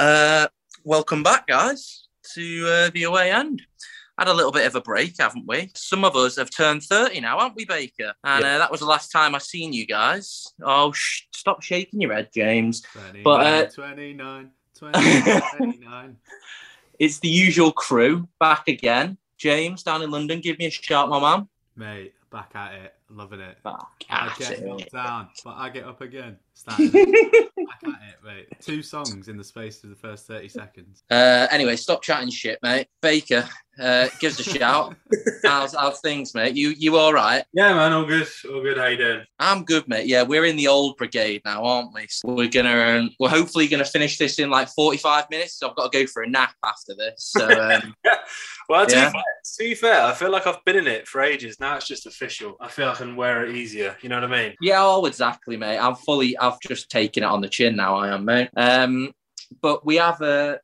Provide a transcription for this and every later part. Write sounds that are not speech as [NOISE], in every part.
Uh, welcome back, guys, to uh, the away end. Had a little bit of a break, haven't we? Some of us have turned 30 now, haven't we, Baker? And Yeah. uh, that was the last time I seen you guys. Oh, sh- stop shaking your head, James. 29, But, uh, 29, 29, 29. [LAUGHS] It's the usual crew back again. James down in London, give me a shout, my man. Mate, back at it. Loving it. Back I at get it. knocked down, but I get up again. Starting [LAUGHS] back at it, mate. Two songs in the space of the first 30 seconds. Uh, anyway, stop chatting shit, mate. Baker, uh, give us a shout. [LAUGHS] how's, how's things, mate? You you all right? Yeah, man, all good. All good. How you doing? I'm good, mate. Yeah, we're in the old brigade now, aren't we? So we're gonna, um, we're hopefully gonna finish this in like 45 minutes. So I've got to go for a nap after this. So um, [LAUGHS] Well, to, Yeah. be fair, to be fair, I feel like I've been in it for ages. Now it's just official. I feel I can wear it easier. You know what I mean? yeah, oh, exactly, mate. I'm fully, I've just taken it on the chin now. I am, mate. Um, but we have uh,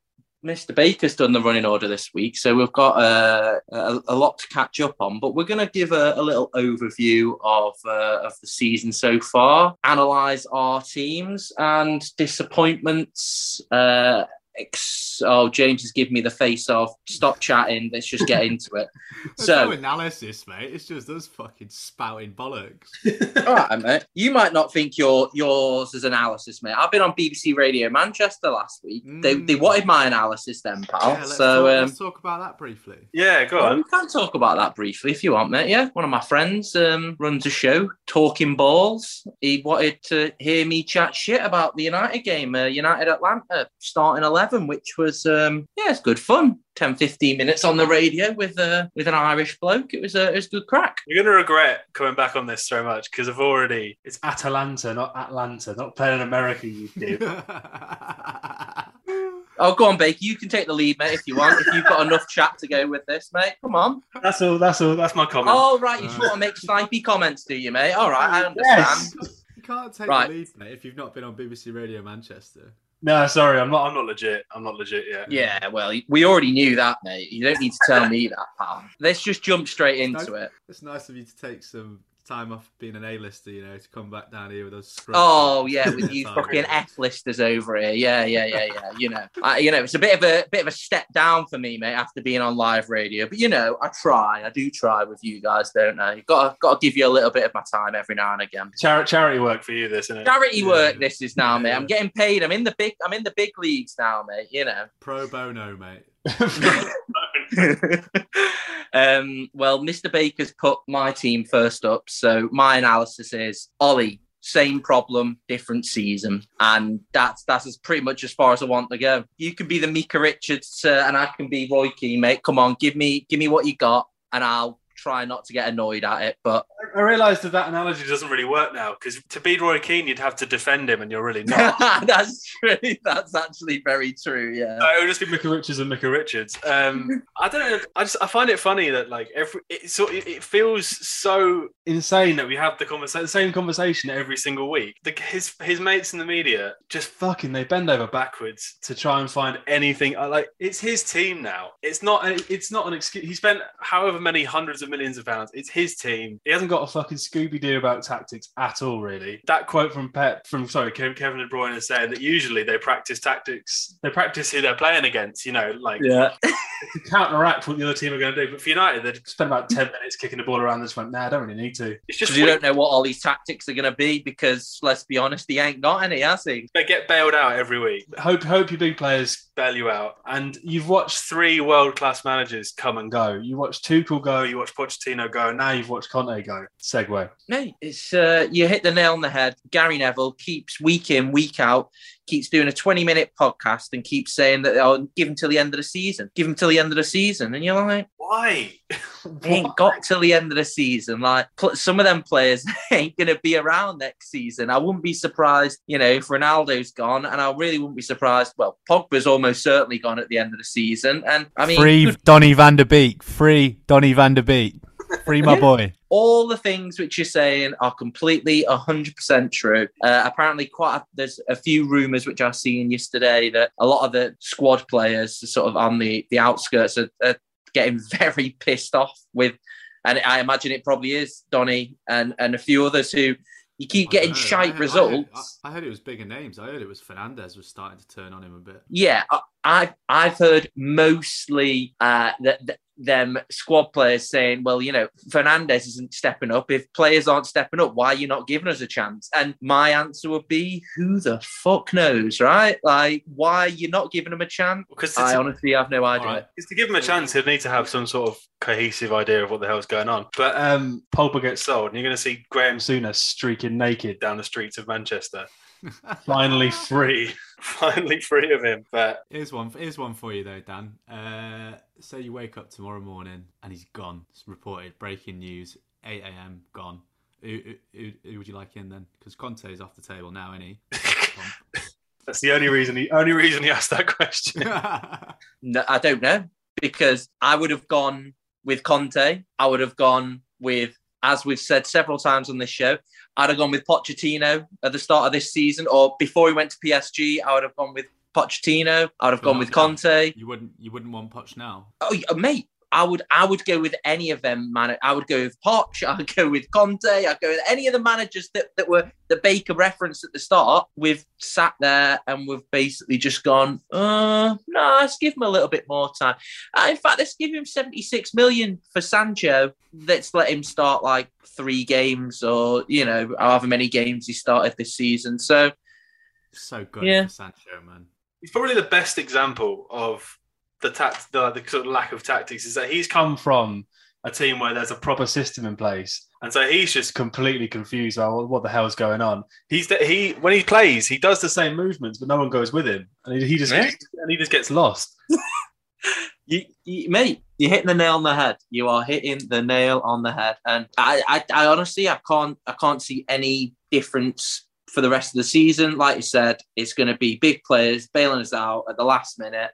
Mr. Baker's done the running order this week, so we've got uh, a, a lot to catch up on. But we're going to give a, a little overview of uh, of the season so far, analyze our teams and disappointments. Uh, ex- oh, James has given me the face of stop chatting. Let's just get into it. [LAUGHS] So- no analysis, mate. It's just us fucking spouting bollocks. [LAUGHS] All right, mate. You might not think your yours is analysis, mate. I've been on BBC Radio Manchester last week. They, they Mm. wanted my analysis then, pal. Yeah, let's, so talk, um, let's talk about that briefly. Yeah, go well, on. we can talk about that briefly if you want, mate. Yeah, one of my friends um, runs a show, Talking Balls. He wanted to hear me chat shit about the United game, uh, United Atlanta starting eleven, which was um, yeah, it's good fun. 10, 15 minutes on the radio with uh, with an Irish bloke. It was a it was good crack. You're gonna regret coming back on this so much because I've already. It's Atalanta, not Atlanta, not playing in America. You [LAUGHS] do. [LAUGHS] Oh, go on, Baker. You can take the lead, mate, if you want. if you've got enough chat to go with this, mate. Come on. that's all. That's all. That's my comment. Oh, right. You just want to make snipey comments, do you, mate? All right, I understand. Yes. you can't take Right. the lead, mate, if you've not been on BBC Radio Manchester. No, sorry, I'm not. I'm not legit. I'm not legit yet. Yeah, well, we already knew that, mate. You don't need to tell me that, pal. Let's just jump straight into it. It's nice of you to take some time off being an A-lister, you know, to come back down here with us. Oh yeah, with you fucking F listers over here. Yeah, yeah, yeah, yeah. You know, I, you know, it's a bit of a bit of a step down for me, mate, after being on live radio. But you know, I try. I do try with you guys, don't I? You've got to, got to give you a little bit of my time every now and again. Char- charity work for you, this isn't it? Charity Yeah. work. This is now, mate. Yeah. I'm getting paid. I'm in the big. I'm in the big leagues now, mate. You know. Pro bono, mate. [LAUGHS] [LAUGHS] [LAUGHS] um, well, Mr. Baker's put my team first up, so my analysis is Ollie. Same problem, different season, and that's that's as pretty much as far as I want to go. You can be the Micah Richards, uh, and I can be Roy Keane, mate. Come on, give me give me what you got, and I'll try not to get annoyed at it. But I realised that that analogy doesn't really work now because to beat Roy Keane, you'd have to defend him, and you're really not. [LAUGHS] that's true. That's actually very true. Yeah. Uh, it would just be Micah Richards and Micah Richards. Um, [LAUGHS] I don't know. I just I find it funny that like every it, so it, it feels so insane that we have the conversation, the same conversation every single week. The, his his mates in the media just fucking they bend over backwards to try and find anything. Like it's his team now. It's not. It's not an excuse. He spent however many hundreds of millions of pounds. It's his team. He hasn't got a fucking Scooby Doo about tactics at all. Really. That quote from Pep from sorry Kevin De Bruyne is saying that usually they practice tactics. They practice who they're playing against. You know, like Yeah. To counteract what the other team are going to do. But for United, they spent about 10 minutes kicking the ball around. They just went, nah, I don't really need to. It's just you don't know what all these tactics are going to be because, let's be honest, he ain't got any, has he? they get bailed out every week. Hope hope your big players bail you out. And you've watched three world class managers come and go. You watched Tuchel go, you watched Pochettino go, and now you've watched Conte go. segue. No, it's uh, you hit the nail on the head. Gary Neville keeps week in, week out, keeps doing a 20 minute podcast and keeps saying that oh, give him till the end of the season, give him till the end of the season. And you're like, Why? [LAUGHS] they ain't got till the end of the season. Like pl- some of them players [LAUGHS] ain't going to be around next season. I wouldn't be surprised, you know, if Ronaldo's gone, and I really wouldn't be surprised. Well, Pogba's almost certainly gone at the end of the season. And I mean, Free Donny van der Beek. Free Donny van der Beek. Free my Yeah. boy. [LAUGHS] all the things which you're saying are completely 100% true. Uh, apparently, quite a, there's a few rumours which I've seen yesterday that a lot of the squad players, sort of on the the outskirts, are, are getting [LAUGHS] very pissed off with, and I imagine it probably is Donny and and a few others who You keep getting dunno. I shite heard- I results. heard, I, I heard it was bigger names. I heard it was Fernandes was starting to turn on him a bit. Yeah, I, I've I've heard mostly uh, that that them squad players saying, "Well, you know, Fernandes isn't stepping up. If players aren't stepping up, why are you not giving us a chance?" And my answer would be, "Who the fuck knows, right? Like, why are you not giving them a chance?" Because I honestly have no idea. Alright. to give him a chance, he'd need to have some sort of cohesive idea of what the hell's going on. But um, Pogba gets sold, and you're going to see Graham Souness streaking naked down the streets of Manchester. [LAUGHS] Finally free, [LAUGHS] finally free of him. But Here's one. Here's one for you though, Dan. Uh, say you wake up tomorrow morning and he's gone. It's reported. Breaking news. 8 a.m. Gone. Who, who, who, who would you like in then? Because Conte is off the table now, isn't he? [LAUGHS] that's the only reason he only reason he asked that question. [LAUGHS] No, I don't know because I would have gone with Conte. I would have gone with, as we've said several times on this show, I'd have gone with Pochettino at the start of this season, or before he went to PSG, I would have gone with Pochettino. I would have gone with Conte. you wouldn't. You wouldn't want Poch now. Oh, uh, mate, I would I would go with any of them, man. I would go with Poch. [LAUGHS] I'd go with Conte. I'd go with any of the managers that, that were the Baker referenced at the start. We've sat there and we've basically just gone, uh, no, let's give him a little bit more time. Uh, in fact, let's give him 76 million for Sancho. Let's let him start like three games or, you know, however many games he started this season. So, So good Yeah. for Sancho, man. he's probably the best example of the tact, the, the sort of lack of tactics. Is that he's come from a team where there's a proper system in place, and so he's just completely confused about what, the hell's going on. He's the, he when he plays, he does the same movements, but no one goes with him, and he, he just Yeah. and he just gets lost. [LAUGHS] You, you, mate, you're hitting the nail on the head. You are hitting the nail on the head, and I, I, I honestly, I can't, I can't see any difference for the rest of the season. Like you said, it's going to be big players bailing us out at the last minute,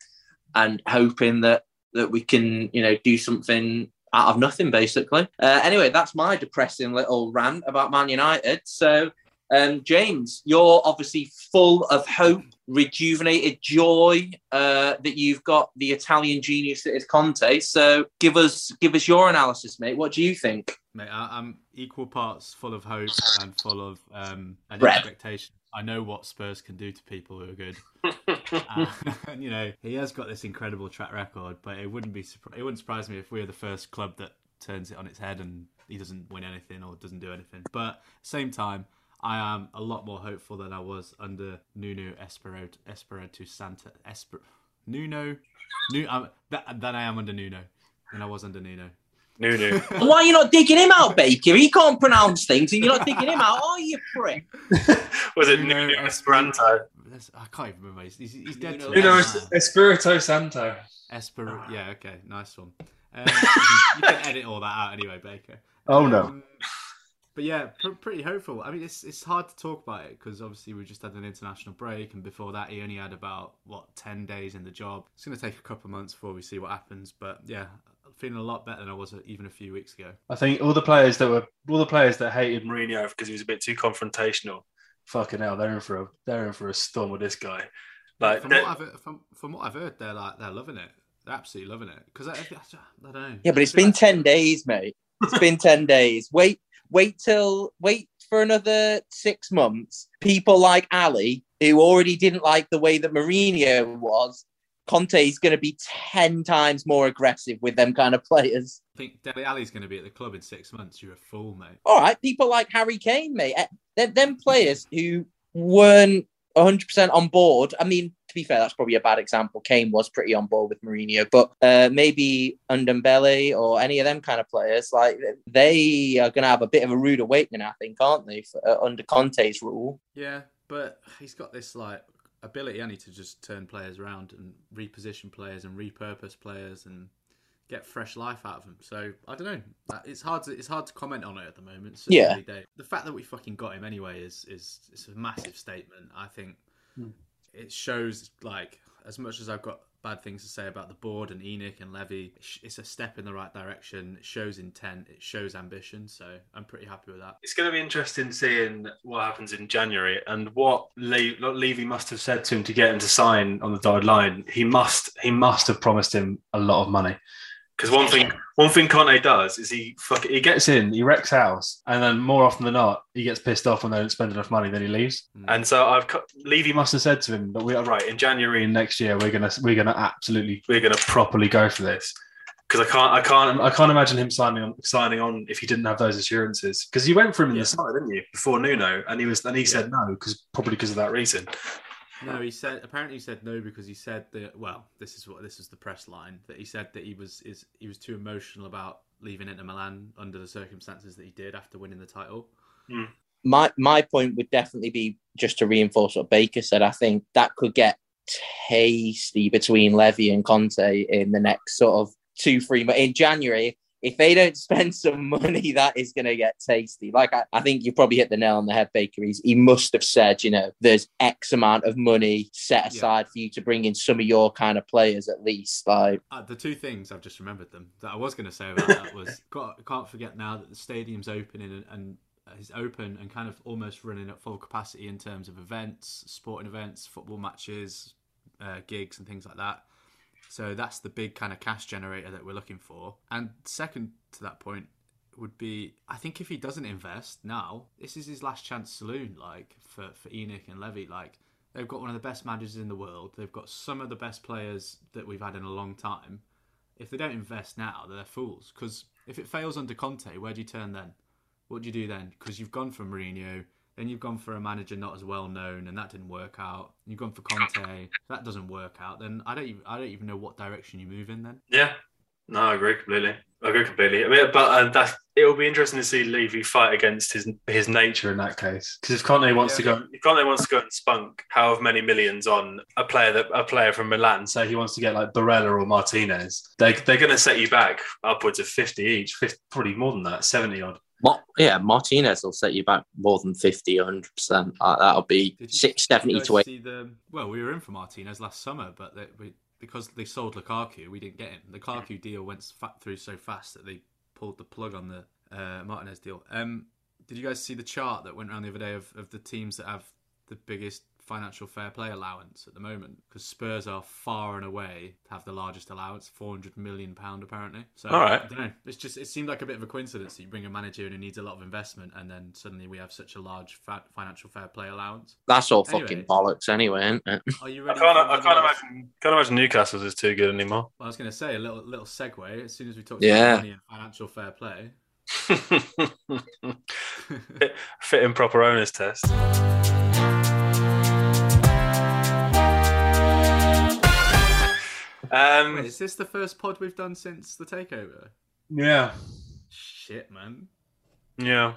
and hoping that that we can, you know, do something out of nothing, basically. Uh, anyway, that's my depressing little rant about Man United. So. Um, James, you're obviously full of hope, rejuvenated joy uh, that you've got the Italian genius that is Conte. So give us give us your analysis, mate. What do you think? Mate, I, I'm equal parts full of hope and full of um, an expectation. I know what Spurs can do to people who are good. [LAUGHS] Uh, and, [LAUGHS] you know, he has got this incredible track record, but it wouldn't be it wouldn't surprise me if we're the first club that turns it on its head and he doesn't win anything or doesn't do anything. But same time, I am a lot more hopeful than I was under Nuno Espirito Espirito Santa Esper Nuno Nu um, than I am under Nuno than I was under Nuno. Nunu. [LAUGHS] And why are you not digging him out, Baker? He can't pronounce things, and you're not digging him out, are you, prick? [LAUGHS] Was it Nuno Nuno Esperanto? That's- I can't even remember. He's, he's, he's dead. to Nuno Nuno. Es- Espirito Santo. Esper. Yeah, okay, nice one. Um, [LAUGHS] you, can, edit all that out anyway, Baker. Oh no. Um, but yeah, pr- pretty hopeful. I mean, it's it's hard to talk about it because obviously we just had an international break, and before that, he only had about what ten days in the job. It's going to take a couple of months before we see what happens. But yeah, I'm feeling a lot better than I was uh, even a few weeks ago. I think all the players that were all the players that hated Mourinho because he was a bit too confrontational. Fucking hell, they're in for a they're in for a storm with this guy. Like from what I've from, from what I've heard, they're like they're loving it. They're absolutely loving it because I, I, I don't know. Yeah, but it's been ten days, mate. It's been ten [LAUGHS] days. Wait, wait till wait for another six months. People like Alli, who already didn't like the way that Mourinho was, Conte is going to be ten times more aggressive with them kind of players. I think Dele Alli's going to be at the club in six months. You're a fool, mate. All right, people like Harry Kane, mate. Eh, Them, them players who weren't 100% on board. I mean, to be fair, that's probably a bad example. Kane was pretty on board with Mourinho, but uh, maybe Ndombele or any of them kind of players, like they are going to have a bit of a rude awakening, I think, aren't they, for, uh, under Conte's rule? Yeah, but he's got this like ability, only to just turn players around and reposition players and repurpose players and get fresh life out of them. So I don't know. Uh, It's hard to it's hard to comment on it at the moment. Such Yeah. The fact that we fucking got him anyway is is it's a massive statement. I think Hmm. it shows like as much as I've got bad things to say about the board and ENIC and Levy, it's- a step in the right direction. It shows intent. It shows ambition. So I'm pretty happy with that. it's going to be interesting seeing what happens in January and what Le- what Levy must have said to him to get him to sign on the dotted line. He must he must have promised him a lot of money Because one thing, one thing Conte does is he fuck, he gets in, he wrecks house, and then more often than not, he gets pissed off when they don't spend enough money, then he leaves. Mm. And so I've Levy must have said to him, that we are right in January and next year, we're gonna we're gonna absolutely we're gonna properly go for this." Because I can't I can't I can't imagine him signing on signing on if he didn't have those assurances. Because you went for him in Yeah. the summer, didn't you? Before Nuno, and he was and he said no because probably because of that reason. No, he said apparently he said no because he said that. Well, this is what this is the press line that he said that he was is he was too emotional about leaving Inter Milan under the circumstances that he did after winning the title. Hmm. my my point would definitely be just to reinforce what Baker said. I think that could get tasty between Levy and Conte in the next sort of two three months in January. If they don't spend some money, [LAUGHS] that is going to get tasty. Like I, I think you probably hit the nail on the head, Baker. He's, he must have said, you know, there's X amount of money set Yeah. aside for you to bring in some of your kind of players at least. Like Uh, the two things I've just remembered them that I was going to say about that was [LAUGHS] got, can't forget now that the stadium's opening and, and is open and kind of almost running at full capacity in terms of events, sporting events, football matches, uh, gigs, and things like that. So that's the big kind of cash generator that we're looking for. And second to that point would be I think if he doesn't invest now, this is his last chance saloon, like for, for ENIC and Levy. Like they've got one of the best managers in the world. They've got some of the best players that we've had in a long time. If they don't invest now, they're fools. Because if it fails under Conte, where do you turn then? What do you do then? Because you've gone from Mourinho, then you've gone for a manager not as well known, and that didn't work out. You've gone for Conte, that doesn't work out. Then I don't even I don't even know what direction you move in. Then Yeah, no, I agree completely. I agree completely. I mean, but uh, that it'll be interesting to see Levy fight against his his nature in that case. Because if Conte wants to go, if Conte wants to go and spunk however many millions on a player that a player from Milan, say he wants to get like Barella or Martinez, they they're going to set you back upwards of fifty each, 50, probably more than that, seventy odd. Yeah, Martinez will set you back more than 50, 100%. Uh, that'll be you- six, did 70 you guys to 80. see the well, we were in for Martinez last summer, but they, we, because they sold Lukaku, we didn't get him. The Lukaku deal went fa- through so fast that they pulled the plug on the uh, Martinez deal. Um, did you guys see the chart that went around the other day of, of the teams that have the biggest financial fair play allowance at the moment? Because Spurs are far and away to have the largest allowance, four hundred million pound apparently. So All right. I don't know. It's just it seemed like a bit of a coincidence that you bring a manager in who needs a lot of investment, and then suddenly we have such a large fa- financial fair play allowance. That's all Anyway. fucking bollocks anyway, isn't it? [LAUGHS] Are you I ready? can't, I can't imagine, can't imagine Newcastle's is too good anymore. Well, I was going to say a little little segue. As soon as we talk Yeah. about money and financial fair play, [LAUGHS] fit, fit in proper owners test. [LAUGHS] Um, wait, is this the first pod we've done since the takeover? yeah, Shit, man. yeah.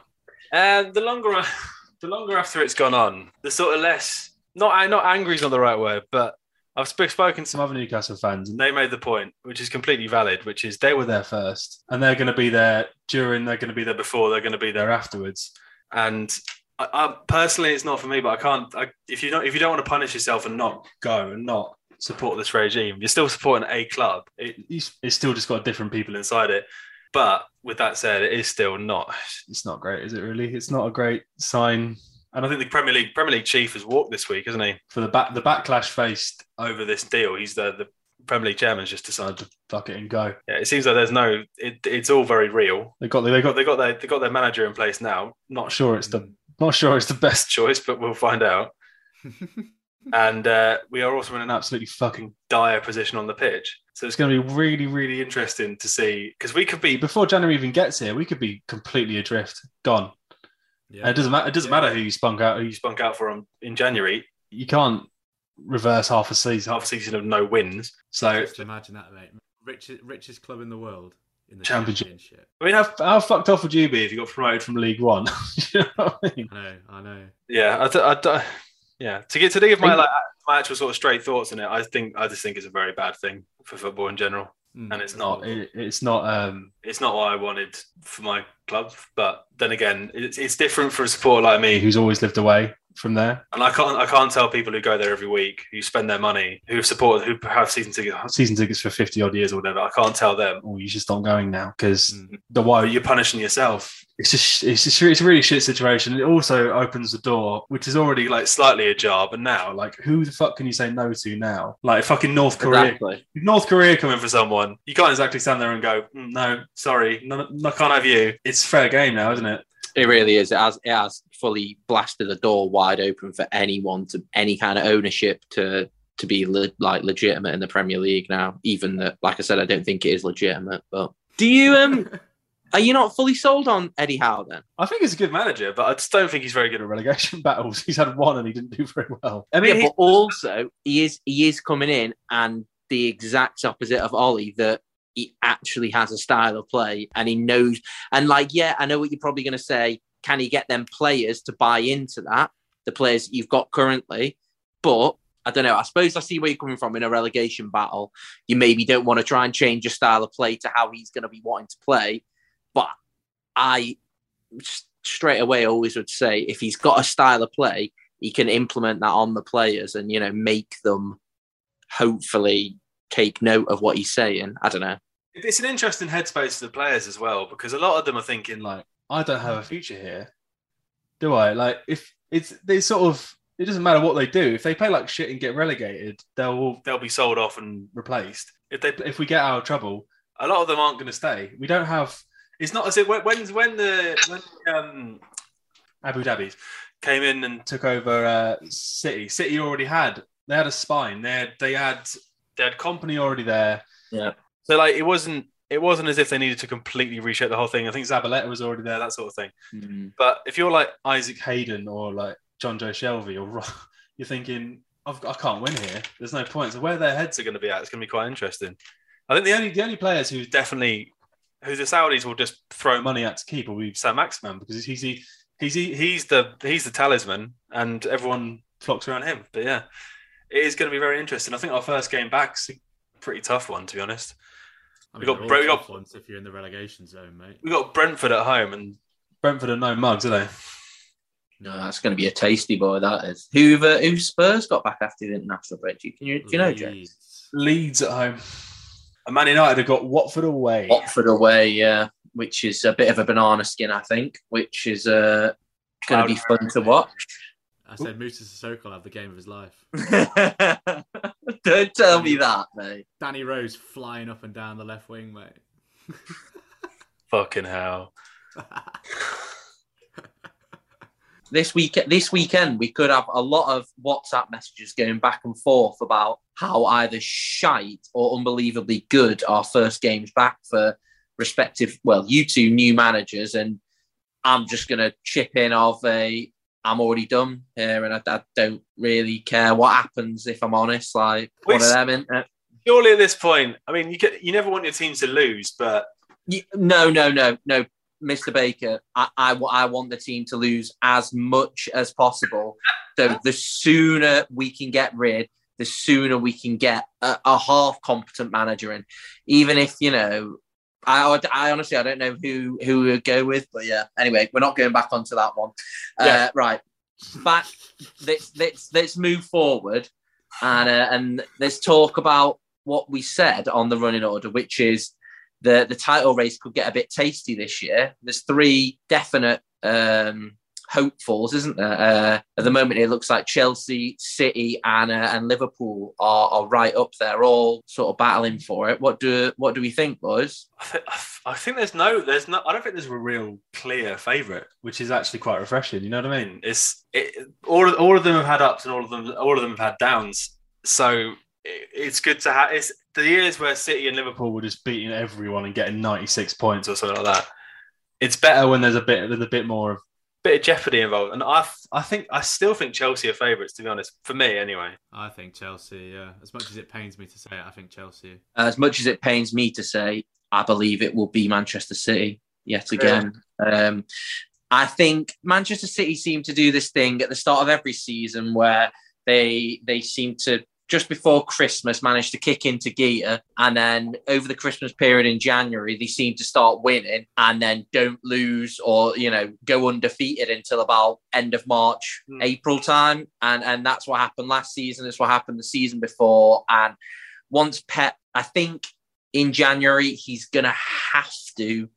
And the longer, I- [LAUGHS] the longer after it's gone on, the sort of less. Not not angry is not the right word, but I've sp- spoken to some other Newcastle fans, and they made the point, which is completely valid, which is they were there first, and they're going to be there during, they're going to be there before, they're going to be there afterwards. And I, I, personally, it's not for me, but I can't. I, if you don't, if you don't want to punish yourself and not go and not support this regime, you're still supporting a club. It, it's still just got different people inside it. But with that said, it is still not. It's not great, is it? Really, it's not a great sign. And I think the Premier League Premier League chief has walked this week, hasn't he? For the back the backlash faced over this deal, he's the the Premier League chairman's just decided to fuck it and go. Yeah, it seems like there's no. It, it's all very real. They got they got they got their they got their manager in place now. Not sure it's the not sure it's the best choice, but we'll find out. [LAUGHS] and uh, we are also in an absolutely fucking dire position on the pitch. So it's going to be really, really interesting to see because we could be before January even gets here, we could be completely adrift, gone. And Yeah. it doesn't matter. It doesn't Yeah. matter who you spunk out, who you spunk out for on, in January. You can't reverse half a season, half a season of no wins. So Just imagine that, mate. Richest, richest club in the world in the Championship. championship. I mean, how, how fucked off would you be if you got promoted from League One? [LAUGHS] you know I mean? I know, I know. Yeah, I, th- I th- yeah. To get to give my like my actual sort of straight thoughts on it, I think I just think it's a very bad thing for football in general. Mm, and it's not it, it's not um it's not what I wanted for my club but then again it's, it's different for a supporter like me who's always lived away from there. And I can't I can't tell people who go there every week, who spend their money, who support, who have season tickets season tickets for fifty odd years or whatever. I can't tell them, oh, you should stop going now because mm. the why you're punishing yourself. It's just it's just, it's a really shit situation. It also opens the door, which is already like slightly ajar, but now like who the fuck can you say no to now? Like fucking North Korea, exactly. North Korea coming for someone, you can't exactly stand there and go, mm, no, sorry, no, I can't have you. It's fair game now, isn't it? It really is. It has it has fully blasted the door wide open for anyone to any kind of ownership to to be le- like legitimate in the Premier League now. Even that, like I said, I don't think it is legitimate. But do you um? [LAUGHS] Are you not fully sold on Eddie Howe then? I think he's a good manager, but I just don't think he's very good at relegation [LAUGHS] battles. He's had one and he didn't do very well. I mean, yeah, but also he is he is coming in and the exact opposite of Ollie that he actually has a style of play and he knows. And like, yeah, I know what you're probably going to say. Can he get them players to buy into that? The players you've got currently, but I don't know. I suppose I see where you're coming from in a relegation battle. You maybe don't want to try and change your style of play to how he's going to be wanting to play. But I straight away always would say if he's got a style of play, he can implement that on the players and you know make them hopefully take note of what he's saying. I don't know it's an interesting headspace for the players as well because a lot of them are thinking like, I don't have a future here, do I? Like, if it's they sort of it doesn't matter what they do. If they play like shit and get relegated, they'll they'll be sold off and replaced. If they if we get out of trouble, a lot of them aren't going to stay. We don't have. It's not as if when when the when um, Abu Dhabi came in and took over uh, City. City already had they had a spine. They had, they had they had company already there. Yeah. So like it wasn't it wasn't as if they needed to completely reshape the whole thing. I think Zabaleta was already there, that sort of thing. Mm-hmm. But if you're like Isaac Hayden or like Jonjo Shelvey, or [LAUGHS] you're thinking, I've, I can not win here. There's no point. So where their heads are going to be at, it's going to be quite interesting. I think the only the only players who definitely who the Saudis will just throw money at to keep will be Saint-Maximin because he's he, he's he, he's the he's the talisman and everyone flocks around him. But yeah, it is going to be very interesting. I think our first game back's a pretty tough one to be honest. I mean, we got, we got ones if you're in the relegation zone, mate. We got Brentford at home, and Brentford are no mugs, are they? No, that's going to be a tasty boy. That is. Who uh, who Spurs got back after the international break? Do you, do you know, James? Leeds at home. And Man United have got Watford away. Watford away, yeah, which is a bit of a banana skin, I think, which is uh, going to be fun to watch. I said Moussa Sissoko will have the game of his life. [LAUGHS] Don't tell me that, mate. Danny Rose flying up and down the left wing, mate. [LAUGHS] Fucking hell. [LAUGHS] this week this weekend we could have a lot of WhatsApp messages going back and forth about how either shite or unbelievably good our first games back for respective well you two new managers and I'm just gonna chip in of a I'm already done here, and I, I, don't really care what happens. If I'm honest, like Which, one of them. In, uh, surely at this point, I mean, you get, you never want your team to lose, but you, no, no, no, no, Mr. Baker, I, I, I want the team to lose as much as possible. so [LAUGHS] the sooner we can get rid, the sooner we can get a, a half competent manager in. Even if you know I, I honestly I don't know who who we would go with, but yeah. Anyway, we're not going back onto that one. Yeah. Uh, right, back. Let's let's let's move forward, and uh, and let's talk about what we said on the running order, which is the the title race could get a bit tasty this year. There's three definite um, hopefuls, isn't there? Uh, at the moment, it looks like Chelsea, City, and uh, and Liverpool are, are right up there, all sort of battling for it. What do what do we think, boys? I, th- I think there's no, there's no. I don't think there's a real clear favourite, which is actually quite refreshing. You know what I mean? It's it, all all of them have had ups and all of them all of them have had downs. So it, it's good to have. It's the years where City and Liverpool were just beating everyone and getting 96 points or something like that. It's better when there's a bit there's a bit more of bit of jeopardy involved. And I, I think, I still think Chelsea are favourites, to be honest, for me anyway. I think Chelsea, yeah. As much as it pains me to say it, I think Chelsea. As much as it pains me to say, I believe it will be Manchester City yet again. Yeah. Um, I think Manchester City seem to do this thing at the start of every season where they they seem to just before Christmas managed to kick into gear, and then over the Christmas period in January they seem to start winning, and then don't lose or you know go undefeated until about end of March, Hmm. April time, and and that's what happened last season. It's what happened the season before, and once Pep, I think in January he's gonna have to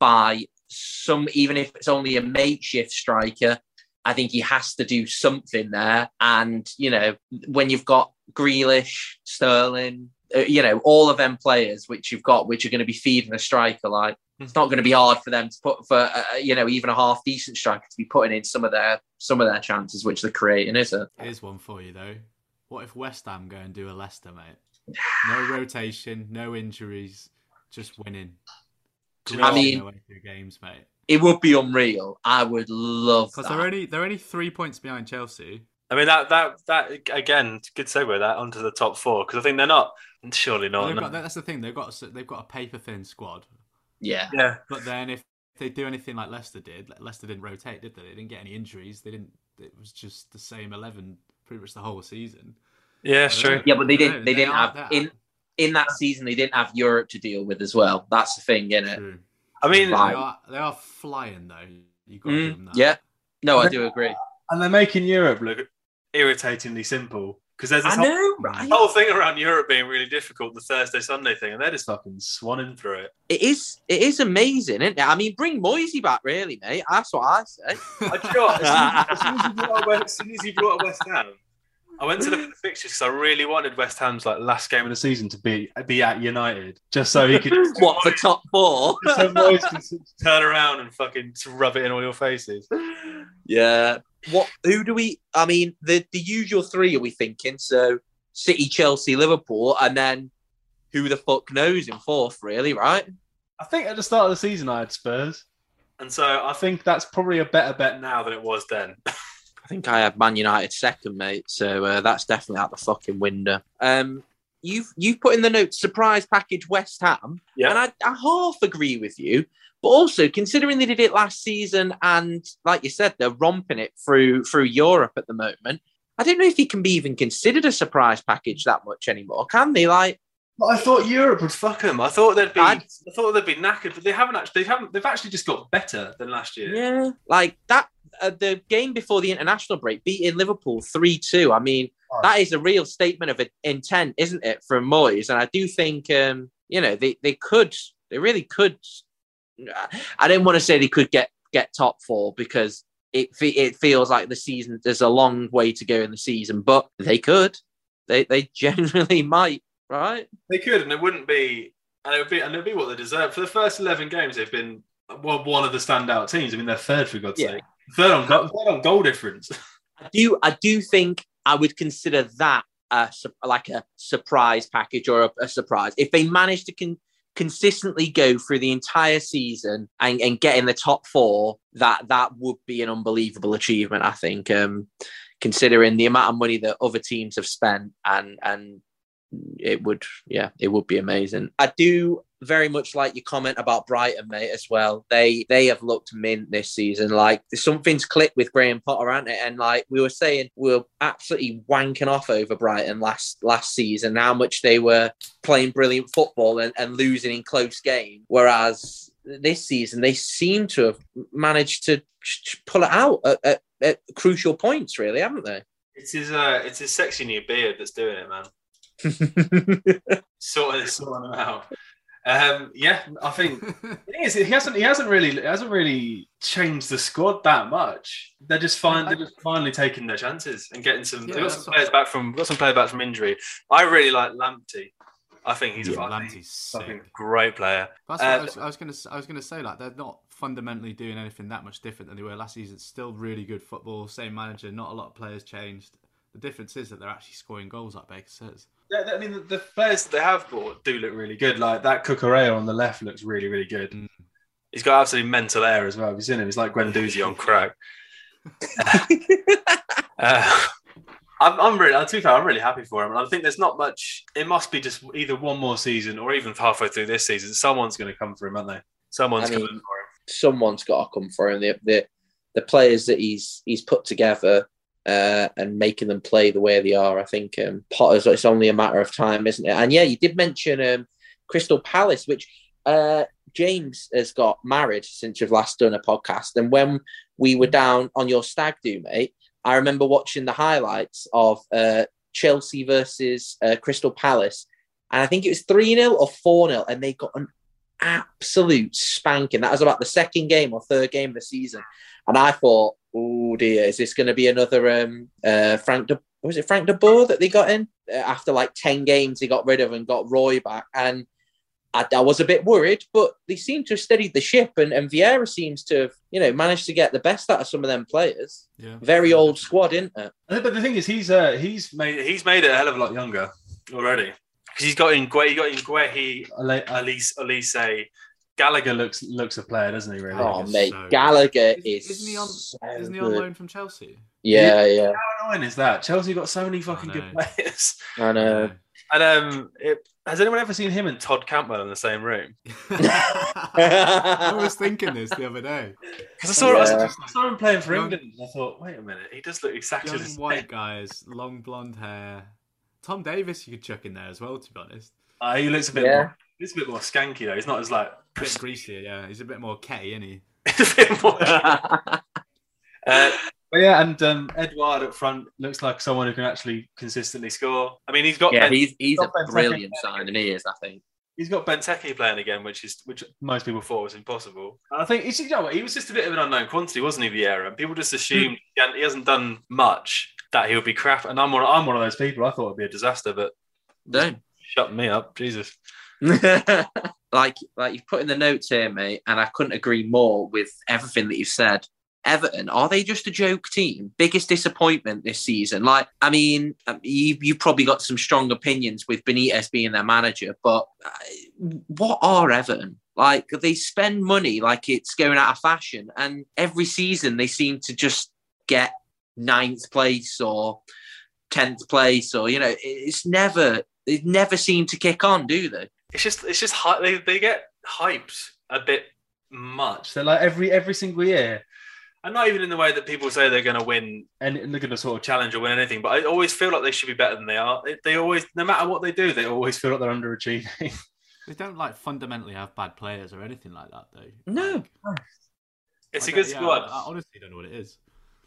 buy some, even if it's only a makeshift striker. I think he has to do something there. And, you know, when you've got Grealish, Sterling, uh, you know, all of them players which you've got, which are going to be feeding a striker, like it's not going to be hard for them to put for, uh, you know, even a half decent striker to be putting in some of their some of their chances, which they're creating, is it? Here's one for you though. What if West Ham go and do a Leicester, mate? No [SIGHS] rotation, no injuries, just winning. Know I mean- games, mate. It would be unreal. I would love Because that. they're only they're only three points behind Chelsea. I mean that that that again, good segue that onto the top four because I think they're not surely not. They've got, that's the thing. They've got a- they've got a paper thin squad. yeah. yeah, But then if they do anything like Leicester did, Leicester didn't rotate, did they? They didn't get any injuries. They didn't. It was just the same eleven pretty much the whole season. yeah, I it's true. Yeah, but they didn't. know, They didn't have that. in in that season. They didn't have Europe to deal with as well. That's the thing, isn't it? True. I mean, They are they are flying though. You got to give them Mm, that. yeah. No, I do agree. and they're making Europe look irritatingly simple because there's this I whole, know, right? whole thing around Europe being really difficult, the Thursday Sunday thing, and they're just fucking swanning through it. It is. It is amazing, isn't it? I mean, bring Moisey back, really, mate. That's what I say. [LAUGHS] I, do you know as, soon as, as, soon as you brought up West, as soon as you brought up West Ham, I went to look at the fixtures because I really wanted West Ham's like last game of the season to be be at United, just so he could [LAUGHS] What for top four? so Moyes could [LAUGHS] turn around and fucking rub it in all your faces. yeah. What? Who do we? I mean, the the usual three are we thinking? So City, Chelsea, Liverpool, and then who the fuck knows in fourth? Really, right? I think at the start of the season I had Spurs, and so I think that's probably a better bet now than it was then. [LAUGHS] I think I have Man United second, mate. So uh, that's definitely out the fucking window. Um, you've you've put in the note surprise package West Ham, Yeah. and I, I half agree with you. But also considering they did it last season, and like you said, they're romping it through through Europe at the moment. I don't know if he can be even considered a surprise package that much anymore, can they? Like, But I thought Europe would fuck them. I thought they'd be. i I'd- thought they'd be knackered, but they haven't actually. They haven't. They've actually just got better than last year. yeah, like that. Uh, the game before the international break, beating Liverpool three two. I mean, that is a real statement of intent, isn't it, from Moyes? And I do think, um, you know, they, they could, they really could. I didn't want to say they could get get top four because it it feels like the season there's a long way to go in the season, but they could. They they [LAUGHS] generally might, right? They could, and it wouldn't be. And it would be, and it would be what they deserve. For the first eleven games, they've been well, one of the standout teams. I mean, they're third for God's Yeah. sake. Third on, go- third on goal difference. [LAUGHS] I do I do think I would consider that a, like a surprise package or a, a surprise if they manage to con- consistently go through the entire season and, and get in the top four. That that would be an unbelievable achievement. I think, um, considering the amount of money that other teams have spent and and it would yeah it would be amazing. I do very much like your comment about Brighton, mate, as well. They they have looked mint this season. Like something's clicked with Graham Potter, hasn't it? And like we were saying, we were absolutely wanking off over Brighton last last season. How much they were playing brilliant football and, and losing in close game. Whereas this season, they seem to have managed to pull it out at, at, at crucial points, really, haven't they? It's his, uh, it's his sexy new beard that's doing it, man. [LAUGHS] Sorting, sorting them out. Um, yeah, I think [LAUGHS] the thing is, he hasn't, he hasn't really, he hasn't really changed the squad that much. They're just fine, they're just finally taking their chances and getting some. Yeah, got some players back from, got some players back from injury. I really like Lamptey. I think he's Yeah, a Lamptey's fucking great player. That's Uh, what I was, I was gonna. I was gonna say like they're not fundamentally doing anything that much different than they were last season. It's still really good football. Same manager. Not a lot of players changed. The difference is that they're actually scoring goals, like Baker says. Yeah, I mean, the, the players they have bought do look really good. Like that Cucurella on the left looks really, really good. Mm. He's got absolutely mental air as well. Have you seen him? He's like Guendouzi on crack. [LAUGHS] Uh, I'm, I'm really, to be fair, I'm really happy for him. And I think there's not much. It must be just either one more season or even halfway through this season. Someone's going to come for him, aren't they? Someone's I mean, coming for him. Someone's got to come for him. The, the the players that he's he's put together uh, and making them play the way they are. I think um, Potter's it's only a matter of time, isn't it? And yeah, you did mention um, Crystal Palace, which uh, James has got married since you've last done a podcast. And when we were down on your stag do, mate, I remember watching the highlights of uh, Chelsea versus uh, Crystal Palace. And I think it was 3 0 or 4 0. And they got an absolute spanking. That was about the second game or third game of the season. And I thought, oh dear, is this going to be another um, uh, Frank de, was it Frank de Boer that they got in? Uh, after like 10 games, they got rid of and got Roy back. And I, I, was a bit worried, but they seem to have steadied the ship, and, and Vieira seems to have, you know, managed to get the best out of some of them players. Yeah. Very old squad, isn't it? But the thing is, he's uh, he's made he's made it a hell of a lot younger already because he's got in Gue, he got in Guehi, Olise, Olise. Gallagher looks looks a player, doesn't he? Really? Oh, mate, so Gallagher is. Isn't he on? So isn't he on loan from Chelsea? Yeah, yeah. How annoying is that? Chelsea got so many fucking good players. I know. And um, it, has anyone ever seen him and Todd Cantwell in the same room? [LAUGHS] [LAUGHS] I was thinking this the other day because I saw, yeah. I saw him playing for young, England. I thought, wait a minute, he does look exactly young the same. white guys, long blonde hair. Tom Davies, you could chuck in there as well. To be honest, uh, he looks a bit yeah. more. He's a bit more skanky though. He's not as like a bit greasier. Yeah, he's a bit more ketty, isn't he? [LAUGHS] a bit more. [LAUGHS] uh, but yeah, and um, Edouard up front looks like someone who can actually consistently score. I mean, he's got yeah, ben, he's he's a brilliant signing. He is, I think. He's got Benteke playing again, which is which most people thought was impossible. And I think you know what, he was just a bit of an unknown quantity, wasn't he, Vieira? And people just assumed he hasn't done much that he would be crap. And I'm one, I'm one of those people. I thought it'd be a disaster, but don't shut me up, Jesus. [LAUGHS] like like you've put in the notes here, mate, and I couldn't agree more with everything that you've said. Everton, are they just a joke team? Biggest disappointment this season? Like, I mean, um, you, you've probably got some strong opinions with Benitez being their manager, but uh, what are Everton? Like, they spend money like it's going out of fashion, and every season they seem to just get ninth place or tenth place, or, you know, it's never, they never seem to kick on, do they? It's just, it's just, they, they get hyped a bit much. They're like every every single year and not even in the way that people say they're going to win and they're going to sort of challenge or win anything. But I always feel like they should be better than they are. They, they always, no matter what they do, they always feel like they're underachieving. [LAUGHS] They don't like fundamentally have bad players or anything like that, though. No, like, it's a good yeah, squad. I, I honestly don't know what it is.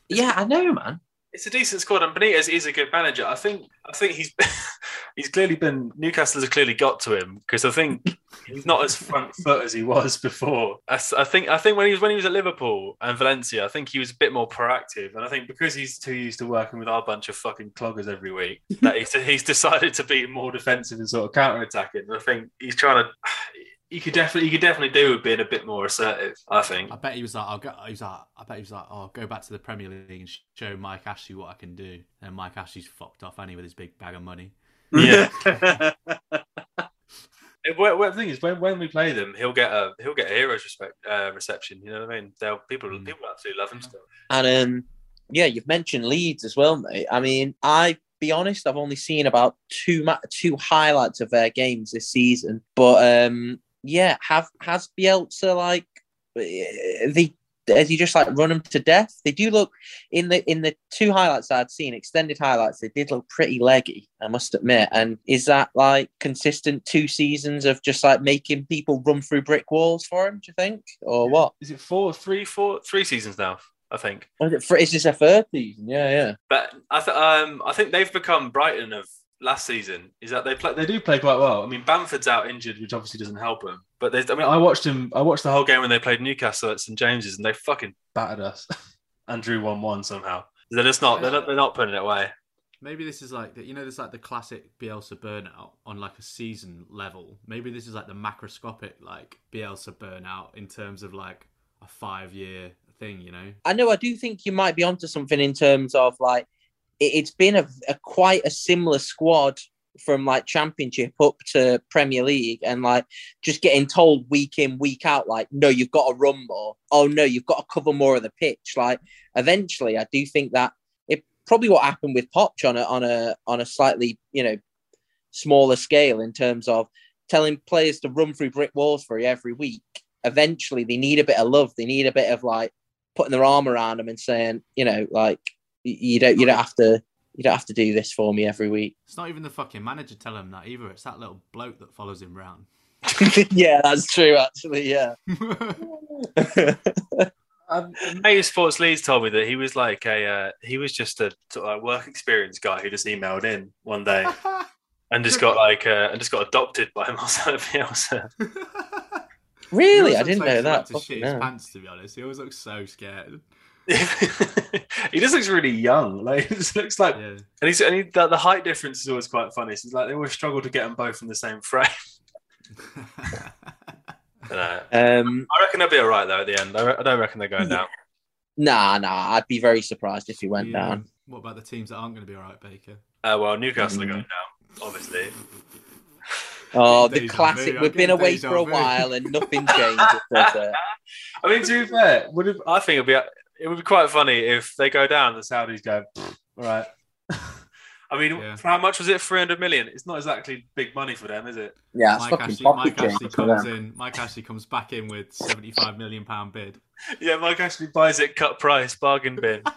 Yeah, I know, man it's a decent squad, and Benitez is a good manager. I think. I think he's [LAUGHS] he's clearly been Newcastle has clearly got to him because I think he's not as front foot as he was [LAUGHS] before. I, I, think. I think when he was when he was at Liverpool and Valencia, I think he was a bit more proactive, and I think because he's too used to working with our bunch of fucking cloggers every week, that he's, [LAUGHS] he's decided to be more defensive and sort of counter attacking. I think he's trying to you could definitely you could definitely do with being a bit more assertive. I think. I bet he was like, I'll go. He was like, I bet he was like, oh, I'll go back to the Premier League and show Mike Ashley what I can do. And Mike Ashley's fucked off, any with his big bag of money. Yeah. [LAUGHS] well, well, the thing is, when, when we play them, he'll get a he'll get a hero's respect uh, reception. You know what I mean? They'll people mm. people absolutely love him still. And um, yeah, you've mentioned Leeds as well, mate. I mean, I be honest, I've only seen about two ma- two highlights of their games this season, but um, yeah, have has Bielsa like eh, the as he just like run them to death? They do look in the in the two highlights I'd seen, extended highlights, they did look pretty leggy, I must admit. And is that like consistent two seasons of just like making people run through brick walls for him, do you think? Or what? Is it four, three, four, three seasons now? I think. Is it, is this a third season? Yeah, yeah. But I th- um I think they've become Brighton of last season is that they play they do play quite well. I mean, Bamford's out injured, which obviously doesn't help them. But I mean, I watched him. I watched the whole game when they played Newcastle at St James's, and they fucking battered us [LAUGHS] and drew one one somehow. They're just not. They're not. They're not putting it away. Maybe this is like you know, there's like the classic Bielsa burnout on like a season level. Maybe this is like the macroscopic like Bielsa burnout in terms of like a five year thing. You know. I know. I do think you might be onto something in terms of like it, has been a, a quite a similar squad from like championship up to Premier League and like just getting told week in, week out, like, no, you've got to run more. Oh no, you've got to cover more of the pitch. Like eventually I do think that it probably what happened with Poch on a on a on a slightly, you know, smaller scale in terms of telling players to run through brick walls for you every week. Eventually they need a bit of love. They need a bit of like putting their arm around them and saying, you know, like You don't you don't have to you don't have to do this for me every week. [LAUGHS] It's not even the fucking manager telling him that either. It's that little bloke that follows him round. [LAUGHS] yeah, that's true. Actually, yeah. [LAUGHS] Um, Mate Sports Leeds told me that he was like a uh, he was just a sort of like work experience guy who just emailed in one day and just got like uh, and just got adopted by Marcelo Bielsa. really, I didn't looks know that. To shit his hell. pants, to be honest. He always looks so scared. [LAUGHS] he just looks really young. Like [LAUGHS] it just looks like Yeah. and he's and he, the, the height difference is always quite funny. So it's like they always struggle to get them both in the same frame. [LAUGHS] Uh, Um, I reckon they'll be all right though at the end. I, re- I don't reckon they're going down. nah, nah. I'd be very surprised if he went Yeah. down. What about the teams that aren't going to be all right, Baker? Uh, well, Newcastle are Mm. going down, obviously. Oh, the Deja classic. We've been away for a vu. while and nothing changed. I mean, to be fair, would it, I think it'd be it would be quite funny if they go down. The Saudis go, "Pfft, all right. [LAUGHS] I mean, Yeah. for how much was it? Three hundred million. It's not exactly big money for them, is it? Yeah, it's Mike fucking Ashley, Mike Ashley comes in. Mike Ashley comes back in with seventy-five million pound bid. [LAUGHS] Yeah, Mike actually buys it cut price bargain bin. [LAUGHS]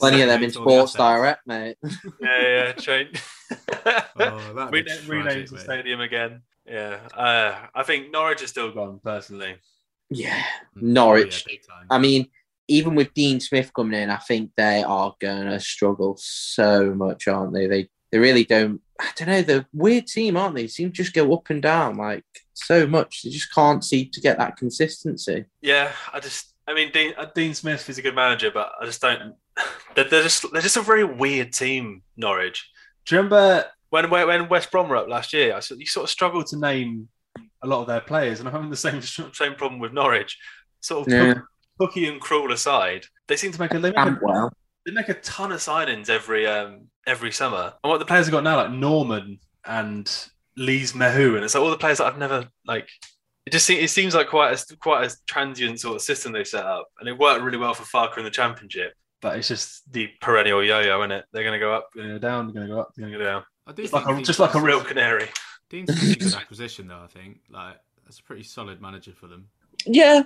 Plenty of them in Segregates all the Sports. Direct, mate. yeah, yeah, change. Oh, that'd tragic, the stadium again. Yeah, uh, I think Norwich is still gone personally. Yeah, Oh, Norwich. yeah. I mean, even with Dean Smith coming in, I think they are going to struggle so much, aren't they? They they really don't. I don't know. They're a weird team, aren't they? They seem to just go up and down like so much. They just can't seem to get that consistency. Yeah, I just, I mean, Dean, uh, Dean Smith is a good manager, but I just don't. [SIGHS] They're, they're just, they're just a very weird team. Norwich. Do you remember when when West Brom were up last year? I sort- you sort of struggled to name a lot of their players, and I'm having the same [LAUGHS] same problem with Norwich. Sort of Yeah, Pukki and Krul aside, they seem to make a they make a, Cantwell. they make a ton of signings every um every summer. And what the players have got now, like Normann and Lees-Melou, and it's like all the players that I've never like. It just seems, it seems like quite a quite a transient sort of system they set up, and it worked really well for Farke in the Championship. But it's just the perennial yo-yo, isn't it? They're going to go up, they're going to go down, they're going to go up, they're going to go down. I do Just like a, just like a real canary. Dean Smith's a good [LAUGHS] acquisition, though. I think like that's a pretty solid manager for them. Yeah,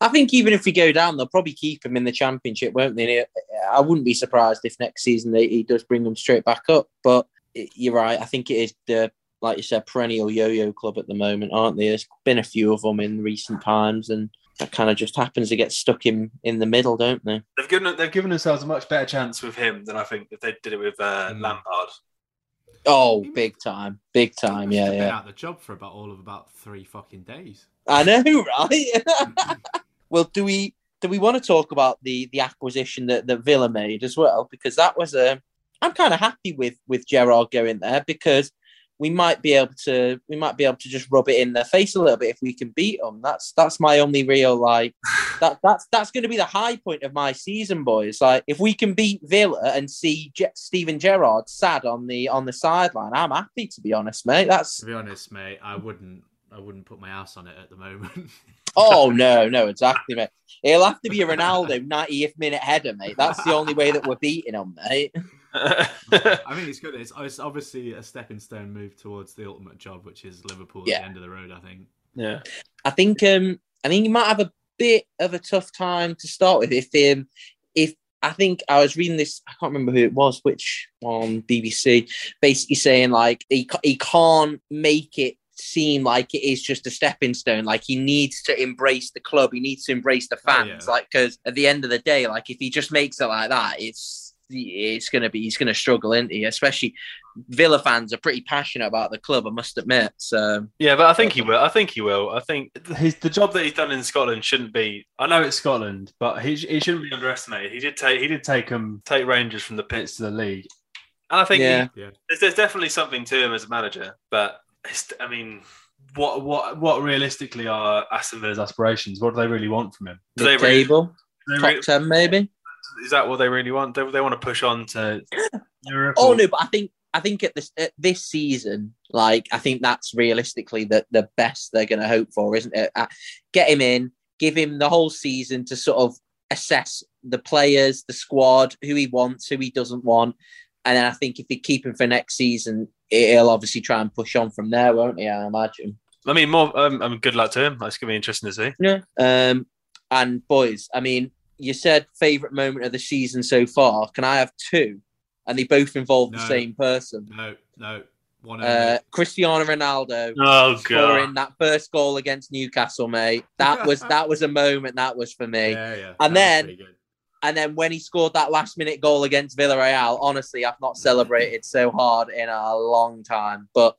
I think even if we go down, they'll probably keep him in the championship, won't they? I wouldn't be surprised if next season they, he does bring them straight back up. But it- you're right. I think it is the like you said, perennial yo-yo club at the moment, aren't they? There's been a few of them in recent times, and that kind of just happens to get stuck in in the middle, don't they? They've given they've given themselves a much better chance with him than I think if they did it with uh, Mm. Lampard. Oh, big time, big time. Yeah, yeah. out the job for about all of about three fucking days. I know, [LAUGHS] right? Mm-hmm. well, do we do we want to talk about the the acquisition that, that Villa made as well? Because that was a I'm kind of happy with with Gerrard going there because we might be able to we might be able to just rub it in their face a little bit if we can beat them. That's that's my only real like that that's that's going to be the high point of my season, boys. Like if we can beat Villa and see Je- Steven Gerrard sad on the on the sideline, I'm happy to be honest, mate. That's To be honest, mate, I wouldn't. I wouldn't put my house on it at the moment. [LAUGHS] Oh no, no, exactly, mate. It'll have to be a Ronaldo 90th minute header, mate. That's the only way that we're beating them, mate. [LAUGHS] I mean, it's good. It's, it's obviously a stepping stone move towards the ultimate job, which is Liverpool at the end of the road. I think. yeah. I think um I think you might have a bit of a tough time to start with if um if I think I was reading this I can't remember who it was which on BBC basically saying like he he can't make it seem like it is just a stepping stone. Like he needs to embrace the club. He needs to embrace the Oh, fans. Yeah. like because at the end of the day like if he just makes it like that it's it's gonna be he's gonna struggle isn't he? Especially Villa fans are pretty passionate about the club I must admit so Yeah, but I think he will. I think he will. I think his the job that he's done in Scotland shouldn't be. I know it's Scotland, but he, he shouldn't be underestimated. He did take he did take him take Rangers from the pits to the league, and I think Yeah. he- Yeah. there's, there's definitely something to him as a manager. But it's, I mean, what what what realistically are Aston Villa's aspirations? What do they really want from him? Do they mid really, table do they top really- 10 maybe is that what they really want? They, they want to push on to [GASPS] Europe. Oh or- no, but I think I think at this at this season, like I think that's realistically the the best they're going to hope for, isn't it? Uh, get him in, give him the whole season to sort of assess the players, the squad, who he wants, who he doesn't want, and then I think if they keep him for next season, he'll obviously try and push on from there, won't he? I imagine. I mean, more. Um, I mean, good luck to him. That's going to be interesting to see. Yeah. Um, and boys, I mean, you said favorite moment of the season so far. Can I have two? And they both involve the same person. No, no. One Uh. Cristiano Ronaldo Oh scoring that first goal against Newcastle, mate. That [LAUGHS] was that was a moment. That was for me. yeah, yeah. and that then- And then when he scored that last minute goal against Villarreal, honestly, I've not celebrated so hard in a long time. But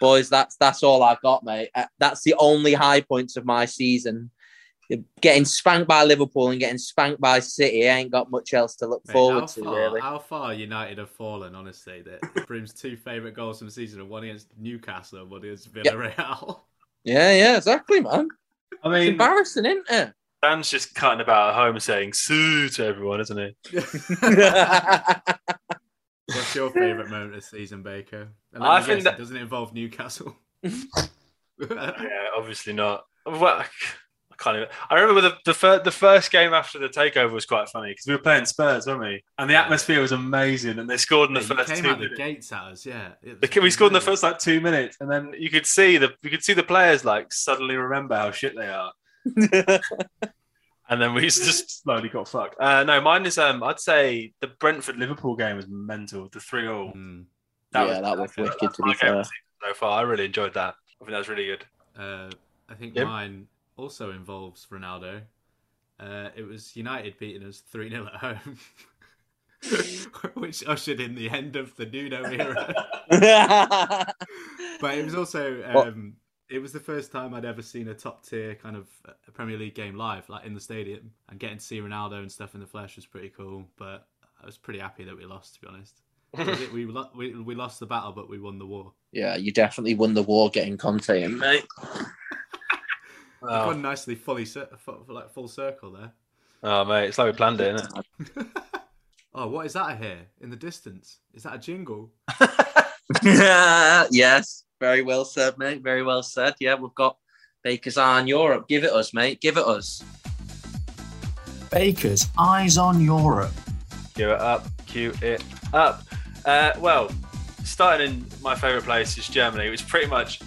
boys, that's that's all I've got, mate. Uh, That's the only high points of my season. Getting spanked by Liverpool and getting spanked by City, I ain't got much else to look Mate, forward how to, far, really. How far United have fallen, honestly, that Brim's two favourite goals from the season are one against Newcastle and one against Villarreal. Yeah, yeah, exactly, man. I It's mean, embarrassing, isn't it? Dan's just cutting about at home saying "sue" to everyone, isn't he? [LAUGHS] [LAUGHS] What's your favourite moment of the season, Baker? And I me think guess, that- it doesn't involve Newcastle. [LAUGHS] Yeah, obviously not. Well, I can't. I remember the the, fir- the first game after the takeover was quite funny because we were playing Spurs, weren't we? And the atmosphere was amazing, and they scored in the Yeah, you first came two out the minutes. gates at us, yeah. The we scored in the first like two minutes, and then you could see the you could see the players like suddenly remember how shit they are, [LAUGHS] and then we just slowly got fucked. Uh, no, mine is um, I'd say the Brentford Liverpool game was mental. The three all. Mm. Yeah, that was wicked, to be fair. So far, I really enjoyed that. I think that was really good. Uh, I think Yep. mine also involves Ronaldo. Uh, it was United beating us 3 0 at home, [LAUGHS] which ushered in the end of the Nuno era. [LAUGHS] but it was also um, it was the first time I'd ever seen a top tier kind of uh, Premier League game live, like in the stadium, and getting to see Ronaldo and stuff in the flesh was pretty cool. But I was pretty happy that we lost, to be honest. It- we, we we lost the battle, but we won the war. yeah, you definitely won the war getting Conte in, mate. We've Oh, gone nicely, fully cir- like full circle there. oh, mate, it's like we planned it, isn't it? [LAUGHS] oh, what is that I hear in the distance? Is that a jingle? yeah, [LAUGHS] yes, very well said, mate. Very well said. Yeah, we've got Baker's Eye on Europe. Give it us, mate. Give it us. Baker's Eyes on Europe. Give it up, cue it up. Uh, well, starting in my favourite place is Germany, which pretty much,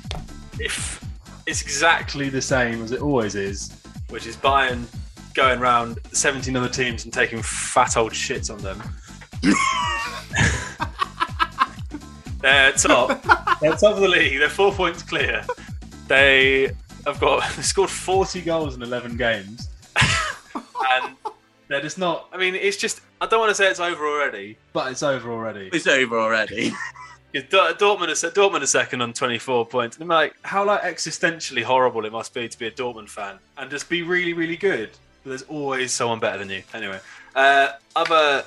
if it's exactly the same as it always is, which is Bayern going round 17 other teams and taking fat old shits on them. [LAUGHS] They're top. They're top of the league. They're four points clear. They have got [LAUGHS] they scored 40 goals in 11 games. [LAUGHS] and they're just not. I mean, it's just. I don't want to say it's over already, but it's over already. It's over already. Because Dortmund se- Dortmund are second on 24 points. And I'm like, how like existentially horrible it must be to be a Dortmund fan and just be really, really good. But there's always someone better than you. Anyway, uh, other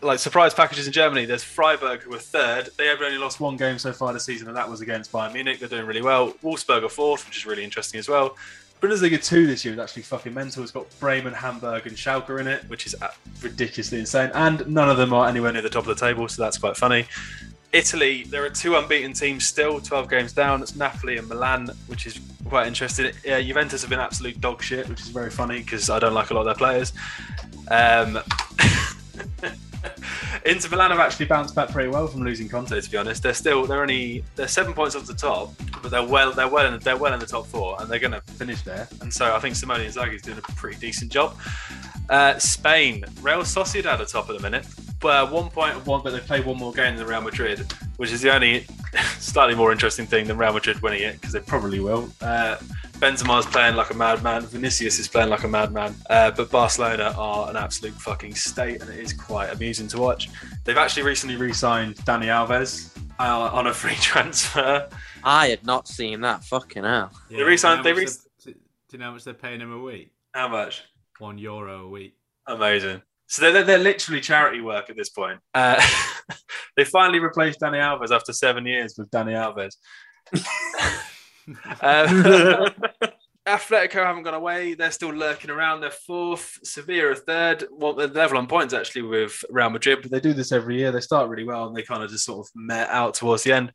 like surprise packages in Germany. There's Freiburg who are third. They have only lost one game so far this season, and that was against Bayern Munich. They're doing really well. Wolfsburg are fourth, which is really interesting as well. Bundesliga 2 this year is actually fucking mental. It's got Bremen, Hamburg, and Schalke in it, which is ridiculously insane. And none of them are anywhere near the top of the table, so that's quite funny. Italy, there are two unbeaten teams still, 12 games down. It's Napoli and Milan, which is quite interesting. Uh, Juventus have been absolute dog shit, which is very funny because I don't like a lot of their players. Um, [LAUGHS] Inter Milan have actually bounced back pretty well from losing Conte. To be honest, they're still they're only they're seven points off the top, but they're well they're well in they're well in the top four, and they're going to finish there. And so I think Simone Inzaghi is doing a pretty decent job. Uh, Spain, Real Sociedad are at the top at the minute, but one point one, but they play one more game than Real Madrid, which is the only [LAUGHS] slightly more interesting thing than Real Madrid winning it because they probably will. Uh, Benzema's playing like a madman. Vinicius is playing like a madman. Uh, but Barcelona are an absolute fucking state, and it is quite amusing to watch. They've actually recently re-signed Dani Alves uh, on a [LAUGHS] free transfer. I had not seen that. Fucking hell. Yeah, They re-signed- do they how much Do you know how much they're paying him a week? How much? One euro a week. Amazing. So they're, they're, literally charity work at this point. Uh, [LAUGHS] they finally replaced Dani Alves after seven years with Dani Alves. Um, [LAUGHS] [LAUGHS] Atletico haven't gone away. They're still lurking around. They're fourth. Sevilla are third. Well, they're level on points actually with Real Madrid, but they do this every year. They start really well and they kind of just sort of met out towards the end.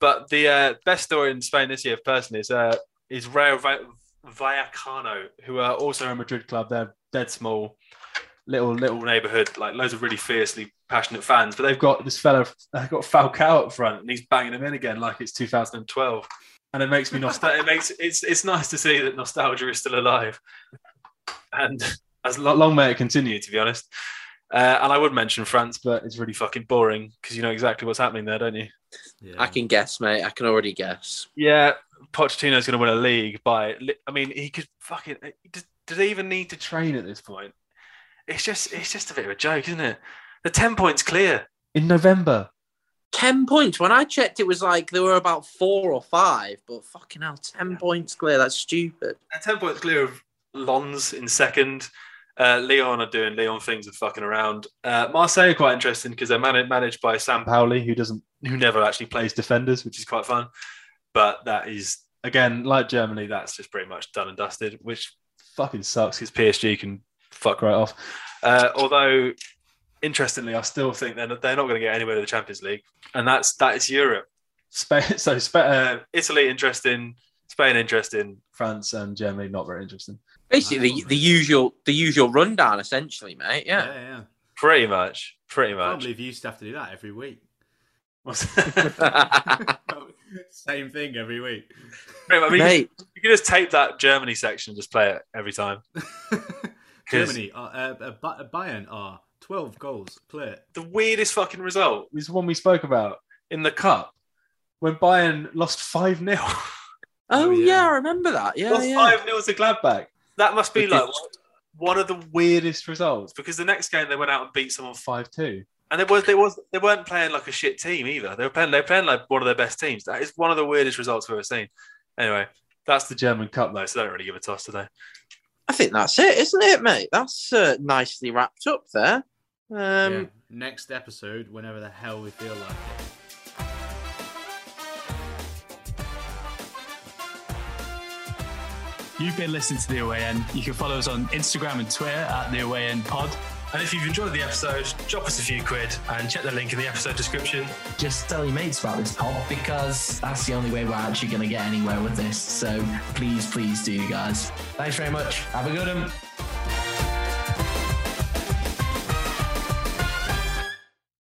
But the uh, best story in Spain this year, personally, is uh, is Va- Vallecano, who are also a Madrid club. They're dead small, little little neighborhood, like loads of really fiercely passionate fans. But they've got this fella, they've got Falcao up front, and he's banging them in again like it's 2012 and it makes me nostalgic. it makes it's it's nice to see that nostalgia is still alive. And As long may it continue, to be honest. Uh, and I would mention France, but it's really fucking boring because you know exactly what's happening there, don't you? Yeah. I can guess, mate. I can already guess. Yeah, Pochettino's going to win a league by. I mean, he could fucking. Does, do they even need to train at this point? It's just, it's just a bit of a joke, isn't it? The ten points clear in November. 10 points. When I checked, it was like there were about four or five, but fucking hell, 10 points clear. That's stupid. And ten points clear of Lens in second. Uh, Leon are doing Leon things and fucking around. Uh, Marseille are quite interesting because they're man- managed by Sampaoli, who doesn't, who never actually plays defenders, which is quite fun. But that is again like Germany, that's just pretty much done and dusted, which fucking sucks because PSG can fuck right off. Uh, although, interestingly, I still think they're not, they're not going to get anywhere to the Champions League, and that's that is Europe. Spain, [LAUGHS] so Spa uh, Italy interesting, Spain interesting, France and Germany not very interesting. Basically, the, the usual the usual rundown, essentially, mate. yeah, Yeah. yeah. Pretty much, pretty much. I can't believe you used to have to do that every week. [LAUGHS] [LAUGHS] Same thing every week. I mean, mate, you can just tape that Germany section and just play it every time. Germany, uh, uh, uh, Bayern are 12 goals clear. The weirdest fucking result is the one we spoke about in the cup when Bayern lost 5 0. [LAUGHS] oh, Oh, yeah. yeah. I remember that. Yeah, lost yeah. 5 0 to Gladbach. That must be Which like one of the weirdest results because the next game they went out and beat someone 5 2. And it was they was they weren't playing like a shit team either. They were playing they were playing like one of their best teams. That is one of the weirdest results we've ever seen. Anyway, that's the German Cup though, so they don't really give a toss today. I think that's it, isn't it, mate? That's uh, nicely wrapped up there. Um, yeah. Next episode, whenever the hell we feel like it. You've been listening to The Away End. You can follow us on Instagram and Twitter at The Away End Pod. And if you've enjoyed the episode, drop us a few quid and check the link in the episode description. just tell your mates about this pod because that's the only way we're actually going to get anywhere with this. So please, please do, guys. Thanks very much. Have a good one.